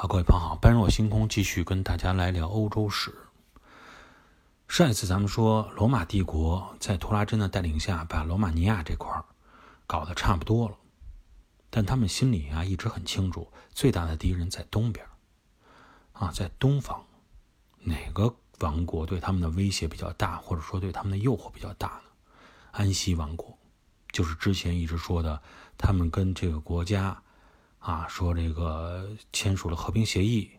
好，各位朋友好，般若星空继续跟大家来聊欧洲史。上一次咱们说，罗马帝国在图拉真的带领下，把罗马尼亚这块搞得差不多了，但他们心里啊一直很清楚，最大的敌人在东边，啊，在东方，哪个王国对他们的威胁比较大，或者说对他们的诱惑比较大呢？安息王国，就是之前一直说的，他们跟这个国家。啊，说这个签署了和平协议，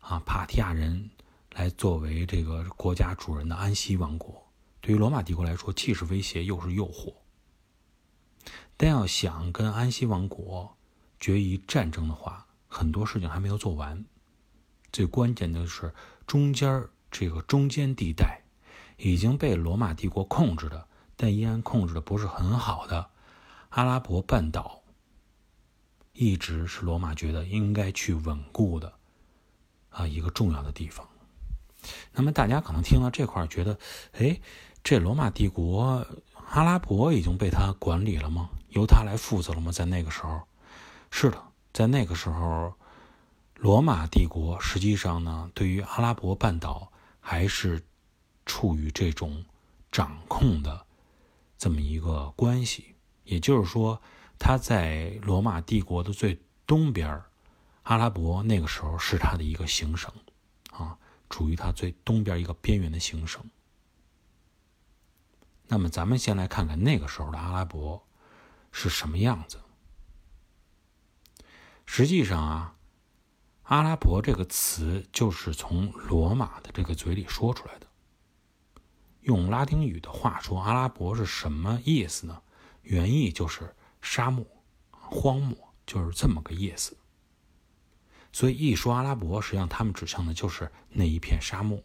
啊，帕提亚人来作为这个国家主人的安息王国，对于罗马帝国来说，既是威胁又是诱惑。但要想跟安息王国决一战争的话，很多事情还没有做完。最关键的是，中间这个中间地带已经被罗马帝国控制的，但依然控制的不是很好的阿拉伯半岛。一直是罗马觉得应该去稳固的啊一个重要的地方。那么大家可能听到这块觉得，哎，这罗马帝国阿拉伯已经被他管理了吗？由他来负责了吗？在那个时候，是的，在那个时候，罗马帝国实际上呢，对于阿拉伯半岛还是处于这种掌控的这么一个关系，也就是说。他在罗马帝国的最东边阿拉伯那个时候是他的一个行省，啊，处于他最东边一个边缘的行省。那么，咱们先来看看那个时候的阿拉伯是什么样子。实际上啊，阿拉伯这个词就是从罗马的这个嘴里说出来的。用拉丁语的话说，阿拉伯是什么意思呢？原意就是。沙漠、荒漠就是这么个意思。所以一说阿拉伯，实际上他们指向的就是那一片沙漠，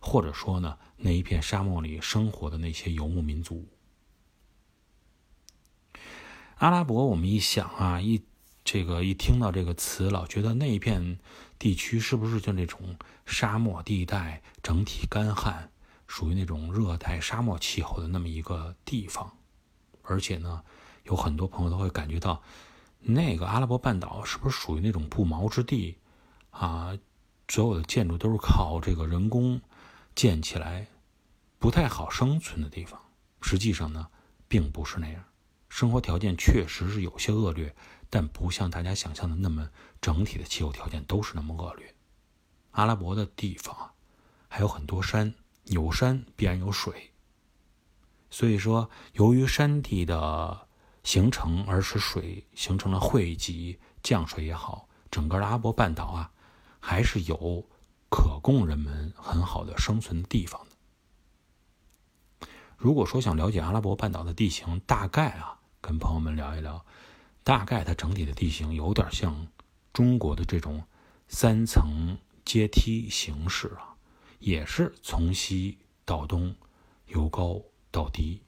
或者说呢，那一片沙漠里生活的那些游牧民族。阿拉伯，我们一想啊，一这个一听到这个词，老觉得那一片地区是不是就那种沙漠地带，整体干旱，属于那种热带沙漠气候的那么一个地方，而且呢。有很多朋友都会感觉到，那个阿拉伯半岛是不是属于那种不毛之地啊？所有的建筑都是靠这个人工建起来，不太好生存的地方。实际上呢，并不是那样，生活条件确实是有些恶劣，但不像大家想象的那么整体的气候条件都是那么恶劣。阿拉伯的地方啊，还有很多山，有山必然有水，所以说由于山地的。形成，而使水形成了汇集降水也好，整个阿拉伯半岛啊，还是有可供人们很好的生存的地方的。如果说想了解阿拉伯半岛的地形，大概啊，跟朋友们聊一聊，大概它整体的地形有点像中国的这种三层阶梯形式啊，也是从西到东，由高到低。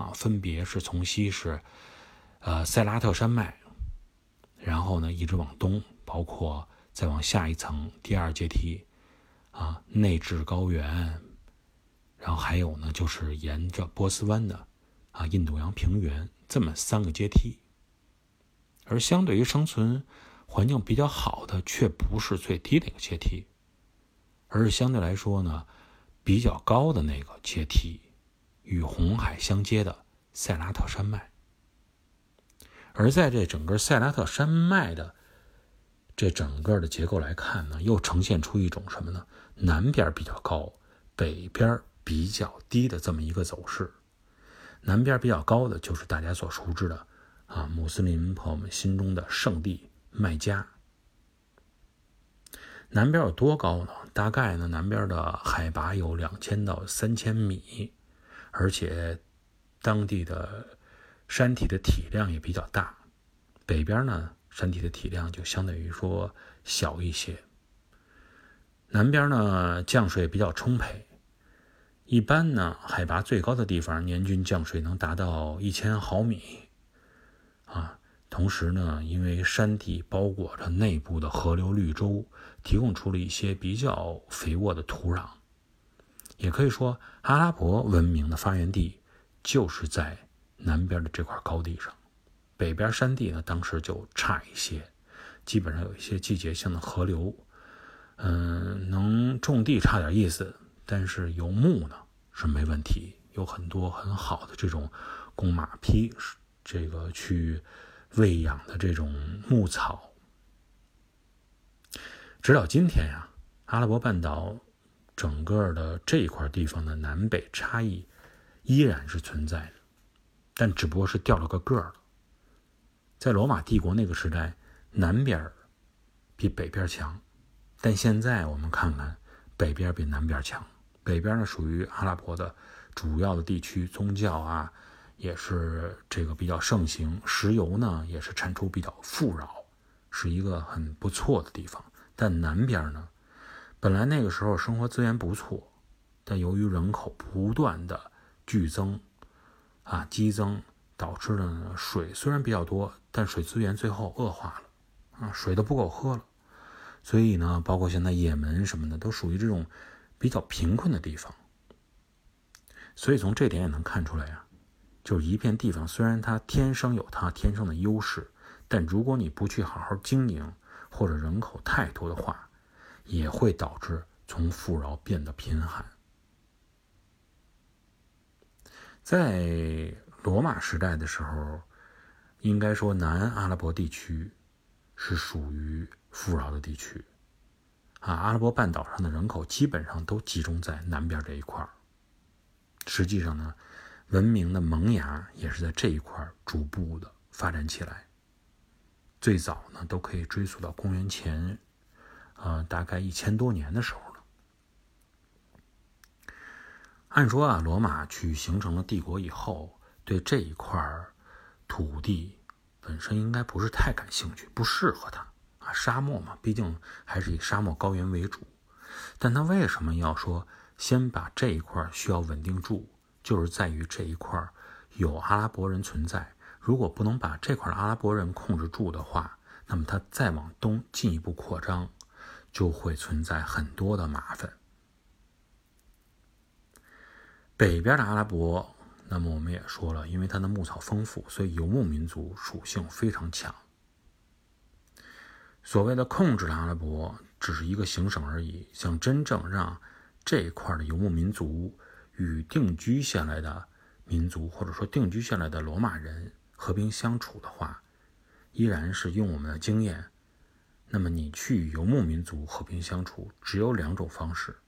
啊，分别是从西是，呃，塞拉特山脉，然后呢，一直往东，包括再往下一层第二阶梯，啊，内治高原，然后还有呢，就是沿着波斯湾的，啊，印度洋平原这么三个阶梯。而相对于生存环境比较好的，却不是最低的一个阶梯，而是相对来说呢，比较高的那个阶梯。与红海相接的塞拉特山脉，而在这整个塞拉特山脉的这整个的结构来看呢，又呈现出一种什么呢？南边比较高，北边比较低的这么一个走势。南边比较高的就是大家所熟知的啊，穆斯林朋友们心中的圣地麦加。南边有多高呢？大概呢，南边的海拔有两千到三千米。而且，当地的山体的体量也比较大。北边呢，山体的体量就相对于说小一些。南边呢，降水比较充沛。一般呢，海拔最高的地方，年均降水能达到一千毫米。啊，同时呢，因为山地包裹着内部的河流绿洲，提供出了一些比较肥沃的土壤。也可以说，阿拉伯文明的发源地就是在南边的这块高地上，北边山地呢，当时就差一些。基本上有一些季节性的河流，嗯，能种地差点意思，但是游牧呢是没问题，有很多很好的这种供马匹这个去喂养的这种牧草。直到今天呀，阿拉伯半岛整个的这一块地方的南北差异依然是存在的，但只不过是掉了个个儿了。在罗马帝国那个时代，南边比北边强，但现在我们看看，北边比南边强。北边呢属于阿拉伯的主要的地区，宗教啊也是这个比较盛行，石油呢也是产出比较富饶，是一个很不错的地方。但南边呢，本来那个时候生活资源不错，但由于人口不断的剧增，啊激增。导致了呢，水虽然比较多，但水资源最后恶化了，啊，水都不够喝了。所以呢，包括现在也门什么的，都属于这种比较贫困的地方。所以从这点也能看出来呀，就是一片地方虽然它天生有它天生的优势，但如果你不去好好经营，或者人口太多的话，也会导致从富饶变得贫寒。在罗马时代的时候，应该说南阿拉伯地区是属于富饶的地区，啊，阿拉伯半岛上的人口基本上都集中在南边这一块实际上呢，文明的萌芽也是在这一块逐步的发展起来。最早呢，都可以追溯到公元前，呃，大概一千多年的时候了。按说啊，罗马去形成了帝国以后。对这一块土地本身应该不是太感兴趣，不适合它啊。沙漠嘛，毕竟还是以沙漠高原为主。但他为什么要说先把这一块需要稳定住？就是在于这一块有阿拉伯人存在。如果不能把这块阿拉伯人控制住的话，那么他再往东进一步扩张，就会存在很多的麻烦。北边的阿拉伯。那么我们也说了，因为它的牧草丰富，所以游牧民族属性非常强。所谓的控制阿拉伯只是一个行省而已，想真正让这一块的游牧民族与定居下来的民族，或者说定居下来的罗马人和平相处的话，依然是用我们的经验。那么你去游牧民族和平相处，只有两种方式，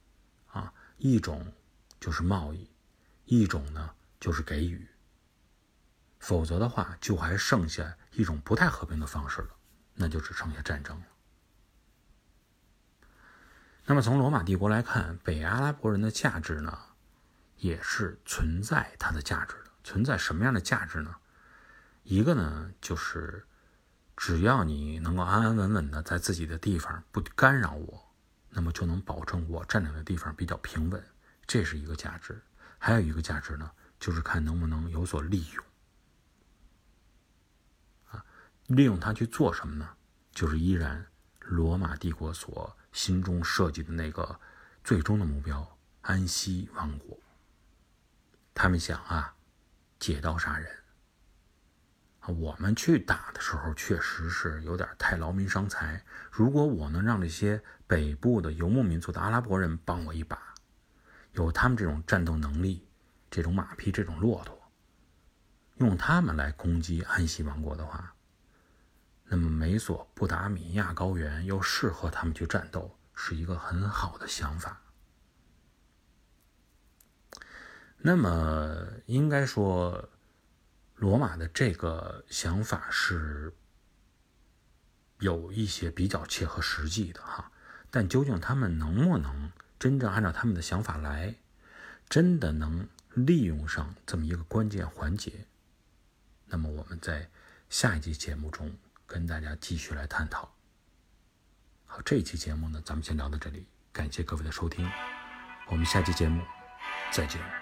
啊，一种就是贸易，一种呢。就是给予，否则的话，就还剩下一种不太和平的方式了，那就只剩下战争了。那么从罗马帝国来看，北阿拉伯人的价值呢，也是存在它的价值的。存在什么样的价值呢？一个呢，就是只要你能够安安稳稳的在自己的地方不干扰我，那么就能保证我占领的地方比较平稳，这是一个价值。还有一个价值呢。就是看能不能有所利用，啊，利用它去做什么呢？就是依然罗马帝国所心中设计的那个最终的目标——安息王国。他们想啊，借刀杀人。我们去打的时候确实是有点太劳民伤财。如果我能让这些北部的游牧民族的阿拉伯人帮我一把，有他们这种战斗能力。这种马匹，这种骆驼，用他们来攻击安息王国的话，那么美索不达米亚高原又适合他们去战斗，是一个很好的想法。那么应该说，罗马的这个想法是有一些比较切合实际的哈，但究竟他们能不能真正按照他们的想法来，真的能？利用上这么一个关键环节，那么我们在下一期节目中跟大家继续来探讨。好，这一期节目呢，咱们先聊到这里，感谢各位的收听，我们下期节目再见。